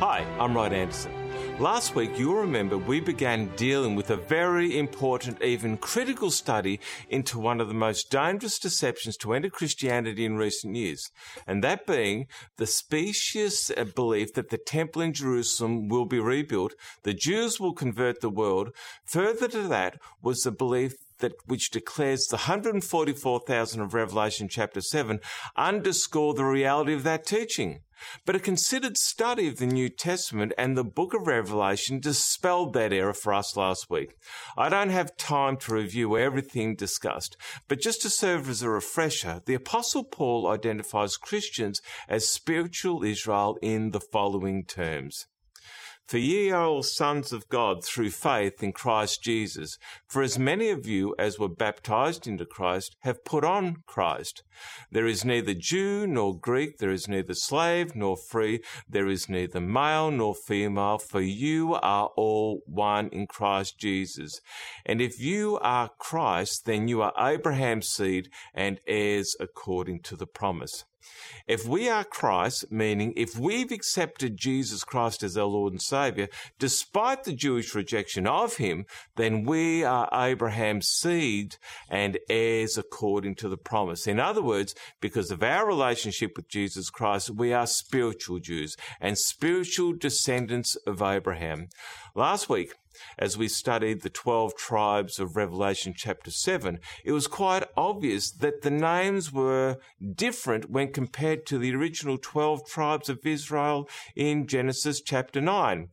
Hi, I'm Rod Anderson. Last week, you'll remember we began dealing with a very important, even critical study into one of the most dangerous deceptions to enter Christianity in recent years, and that being the specious belief that the temple in Jerusalem will be rebuilt, the Jews will convert the world. Further to that was the belief that which declares the 144,000 of Revelation chapter 7 underscore the reality of that teaching. But a considered study of the New Testament and the book of Revelation dispelled that error for us last week. I don't have time to review everything discussed, but just to serve as a refresher, the Apostle Paul identifies Christians as spiritual Israel in the following terms. For ye are all sons of God through faith in Christ Jesus. For as many of you as were baptized into Christ have put on Christ. There is neither Jew nor Greek, there is neither slave nor free, there is neither male nor female, for you are all one in Christ Jesus. And if you are Christ, then you are Abraham's seed and heirs according to the promise. If we are Christ, meaning if we've accepted Jesus Christ as our Lord and Savior, despite the Jewish rejection of Him, then we are Abraham's seed and heirs according to the promise. In other words, because of our relationship with Jesus Christ, we are spiritual Jews and spiritual descendants of Abraham. Last week, as we studied the 12 tribes of Revelation chapter 7, it was quite obvious that the names were different when compared to the original 12 tribes of Israel in Genesis chapter 9.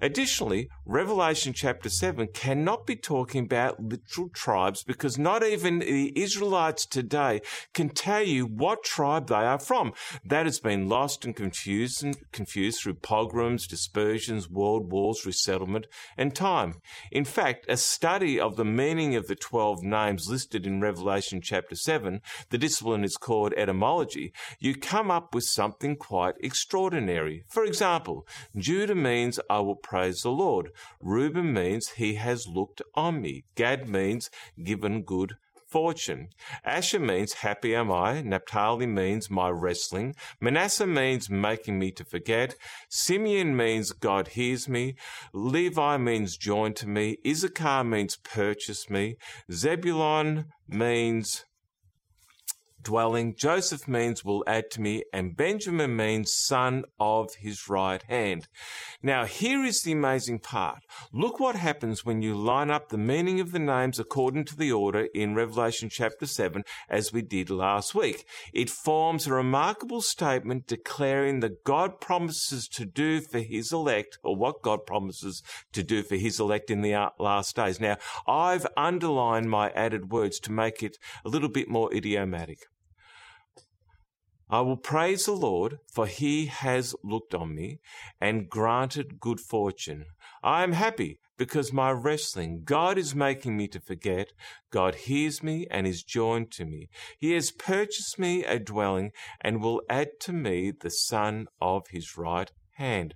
Additionally, Revelation chapter 7 cannot be talking about literal tribes because not even the Israelites today can tell you what tribe they are from. That has been lost and confused and confused through pogroms, dispersions, world wars, resettlement, and time time. In fact, a study of the meaning of the 12 names listed in Revelation chapter 7, the discipline is called etymology, you come up with something quite extraordinary. For example, Judah means I will praise the Lord. Reuben means he has looked on me. Gad means given good fortune. Asher means happy am I. Naphtali means my wrestling. Manasseh means making me to forget. Simeon means God hears me. Levi means join to me. Issachar means purchase me. Zebulon means dwelling. Joseph means will add to me, and Benjamin means son of his right hand. Now, here is the amazing part. Look what happens when you line up the meaning of the names according to the order in Revelation chapter 7, as we did last week. It forms a remarkable statement declaring that God promises to do for his elect, or what God promises to do for his elect in the uh, last days. Now, I've underlined my added words to make it a little bit more idiomatic. I will praise the Lord, for he has looked on me and granted good fortune. I am happy because my wrestling, God is making me to forget. God hears me and is joined to me. He has purchased me a dwelling and will add to me the son of his right hand.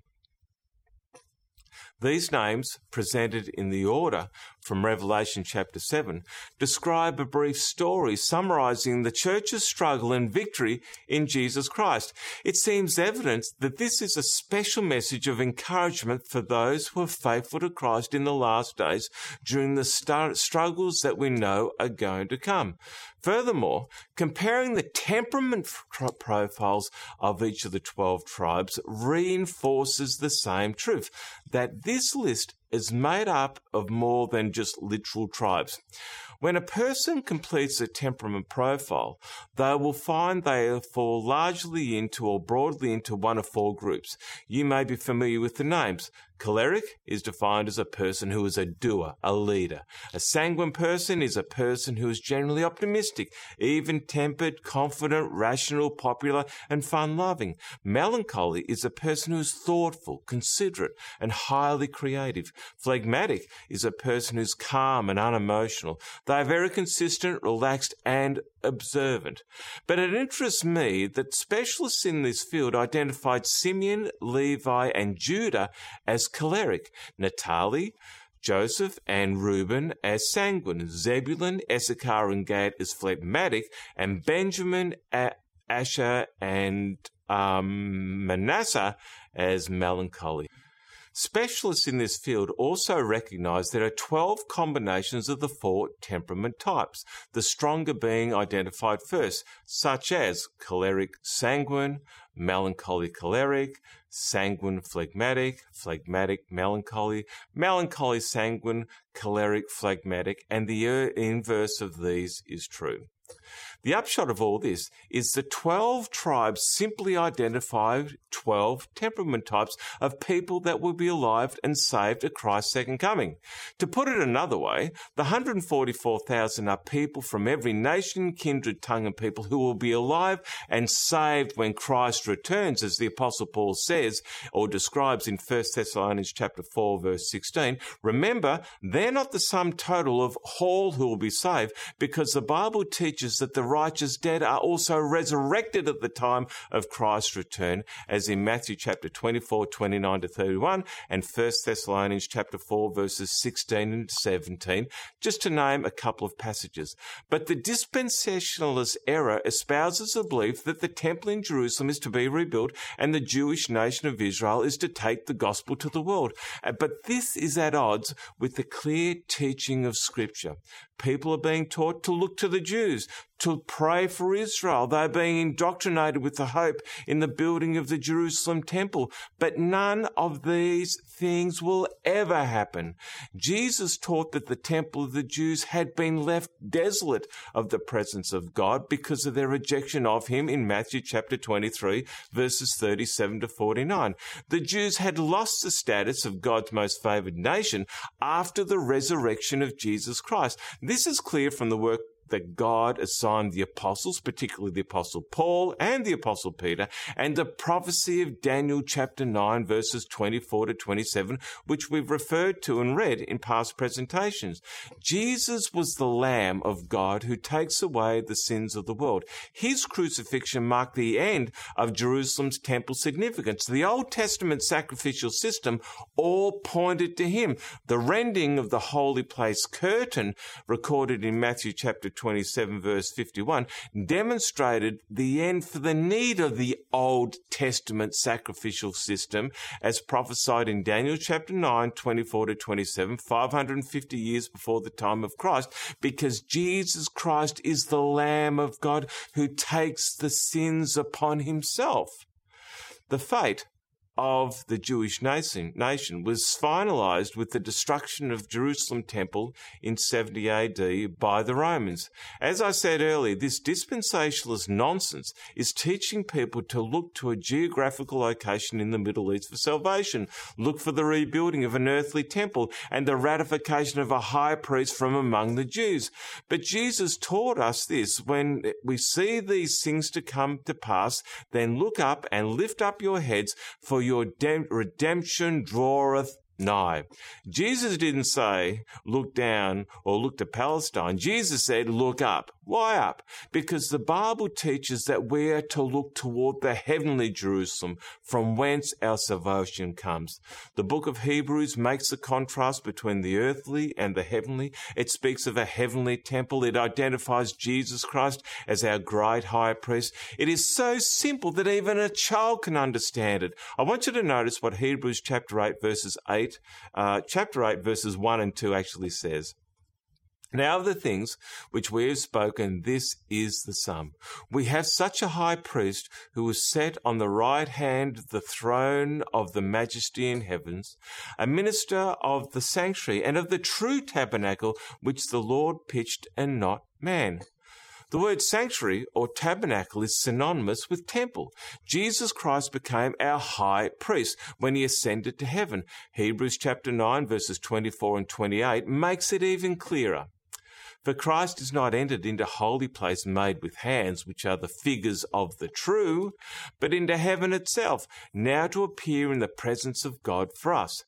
These names, presented in the order from Revelation chapter 7, describe a brief story summarizing the church's struggle and victory in Jesus Christ. It seems evident that this is a special message of encouragement for those who are faithful to Christ in the last days during the struggles that we know are going to come. Furthermore, comparing the temperament profiles of each of the 12 tribes reinforces the same truth that this list is made up of more than just literal tribes. When a person completes a temperament profile, they will find they fall largely into or broadly into one of four groups. You may be familiar with the names Choleric is defined as a person who is a doer, a leader. A sanguine person is a person who is generally optimistic, even tempered, confident, rational, popular, and fun loving. Melancholy is a person who is thoughtful, considerate, and highly creative. Phlegmatic is a person who's calm and unemotional. They are very consistent, relaxed, and observant. But it interests me that specialists in this field identified Simeon, Levi, and Judah as choleric, Naphtali, Joseph and Reuben as sanguine, Zebulun, Issachar, and Gad as phlegmatic, and Benjamin, Asher, and um, Manasseh as melancholy. Specialists in this field also recognize there are 12 combinations of the four temperament types, the stronger being identified first, such as choleric sanguine, melancholy choleric, sanguine phlegmatic, phlegmatic melancholy, melancholy sanguine, choleric phlegmatic, and the inverse of these is true. The upshot of all this is the 12 tribes simply identify 12 temperament types of people that will be alive and saved at Christ's second coming. To put it another way, the 144,000 are people from every nation, kindred, tongue, and people who will be alive and saved when Christ returns, as the Apostle Paul says or describes in 1 Thessalonians chapter 4, verse 16. Remember, they're not the sum total of all who will be saved because the Bible teaches that the righteous dead are also resurrected at the time of Christ's return, as in Matthew chapter 24, 29 to 31, and 1 Thessalonians chapter 4, verses 16 and 17, just to name a couple of passages. But the dispensationalist error espouses the belief that the temple in Jerusalem is to be rebuilt and the Jewish nation of Israel is to take the gospel to the world. Uh, but this is at odds with the clear teaching of Scripture. People are being taught to look to the Jews, to pray for Israel. They're being indoctrinated with the hope in the building of the Jerusalem temple. But none of these things will ever happen. Jesus taught that the temple of the Jews had been left desolate of the presence of God because of their rejection of him in Matthew chapter 23 verses 37 to 49. The Jews had lost the status of God's most favored nation after the resurrection of Jesus Christ. This is clear from the work that God assigned the apostles, particularly the apostle Paul and the apostle Peter, and the prophecy of Daniel chapter 9 verses 24 to 27, which we've referred to and read in past presentations. Jesus was the Lamb of God who takes away the sins of the world. His crucifixion marked the end of Jerusalem's temple significance. The Old Testament sacrificial system all pointed to him. The rending of the holy place curtain recorded in Matthew chapter 27, verse 51, demonstrated the end for the need of the Old Testament sacrificial system as prophesied in Daniel chapter 9, 24 to 27, 550 years before the time of Christ, because Jesus Christ is the Lamb of God who takes the sins upon himself. The fate of the Jewish nation, was finalized with the destruction of Jerusalem temple in 70 AD by the Romans. As I said earlier, this dispensationalist nonsense is teaching people to look to a geographical location in the Middle East for salvation, look for the rebuilding of an earthly temple and the ratification of a high priest from among the Jews. But Jesus taught us this when we see these things to come to pass, then look up and lift up your heads for your redemption draweth nigh. Jesus didn't say, look down or look to Palestine. Jesus said, look up. Why up? Because the Bible teaches that we are to look toward the heavenly Jerusalem from whence our salvation comes. The book of Hebrews makes a contrast between the earthly and the heavenly. It speaks of a heavenly temple. It identifies Jesus Christ as our great high priest. It is so simple that even a child can understand it. I want you to notice what Hebrews chapter 8 verses 8 8, uh, chapter 8, verses 1 and 2 actually says. Now, of the things which we have spoken, this is the sum. We have such a high priest who is set on the right hand of the throne of the majesty in heavens, a minister of the sanctuary and of the true tabernacle which the Lord pitched and not man. The word sanctuary or tabernacle is synonymous with temple. Jesus Christ became our high priest when he ascended to heaven. Hebrews chapter 9 verses 24 and 28 makes it even clearer. For Christ is not entered into holy place made with hands, which are the figures of the true, but into heaven itself, now to appear in the presence of God for us.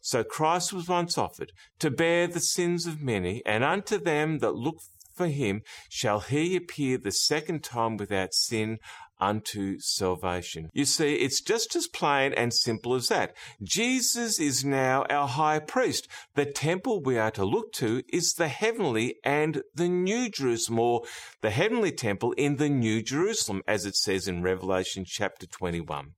So Christ was once offered to bear the sins of many, and unto them that look for him shall he appear the second time without sin unto salvation. You see, it's just as plain and simple as that. Jesus is now our high priest. The temple we are to look to is the heavenly and the new Jerusalem, or the heavenly temple in the new Jerusalem, as it says in Revelation chapter 21.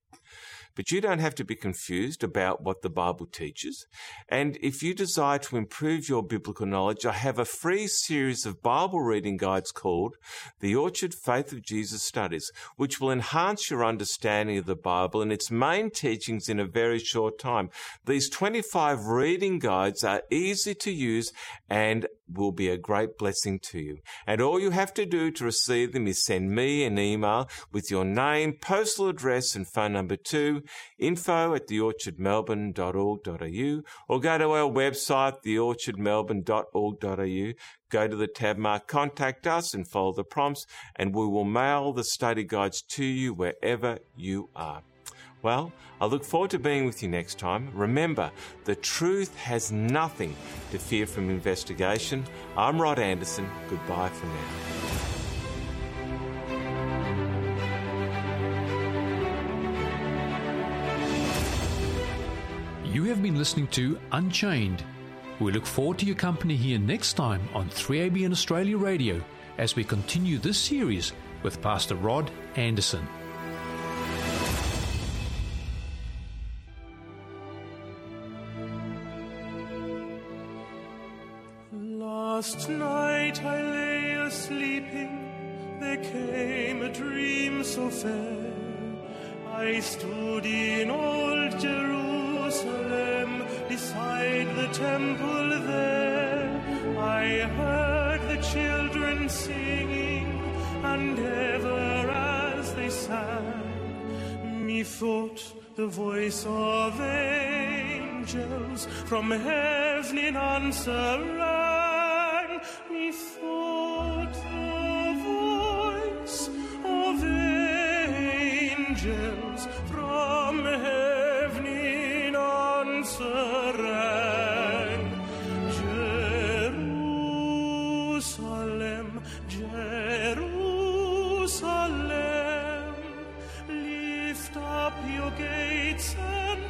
But you don't have to be confused about what the Bible teaches. And if you desire to improve your biblical knowledge, I have a free series of Bible reading guides called The Orchard Faith of Jesus Studies, which will enhance your understanding of the Bible and its main teachings in a very short time. These 25 reading guides are easy to use and will be a great blessing to you. And all you have to do to receive them is send me an email with your name, postal address, and phone number to info at theorchardmelbourne.org.au or go to our website, theorchardmelbourne.org.au. Go to the tab mark Contact Us and follow the prompts, and we will mail the study guides to you wherever you are. Well, I look forward to being with you next time. Remember, the truth has nothing to fear from investigation. I'm Rod Anderson. Goodbye for now. You have been listening to Unchained. We look forward to your company here next time on 3ABN Australia Radio as we continue this series with Pastor Rod Anderson. Last night I lay a-sleeping, there came a dream so fair. I stood in old Jerusalem, beside the temple there. I heard the children singing, and ever as they sang, methought the voice of angels from heaven in answer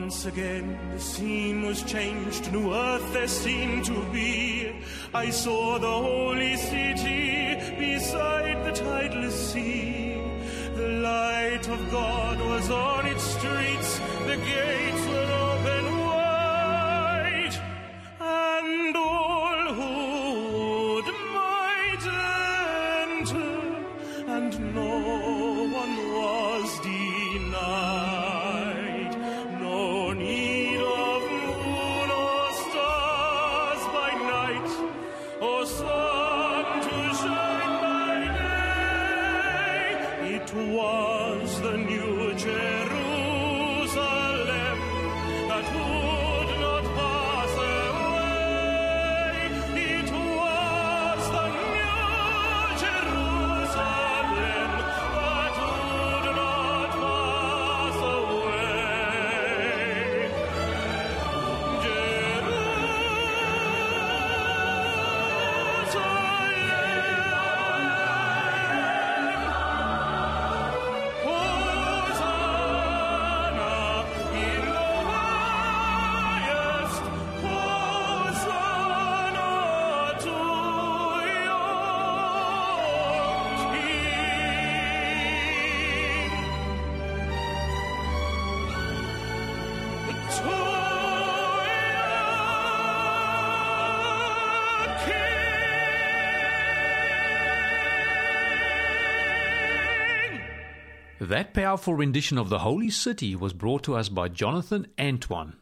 once again the scene was changed, new earth there seemed to be. I saw the holy city beside the tideless sea. The light of God was on its streets, the gates were open wide, and all who would might enter, That powerful rendition of the Holy City was brought to us by Jonathan Antoine.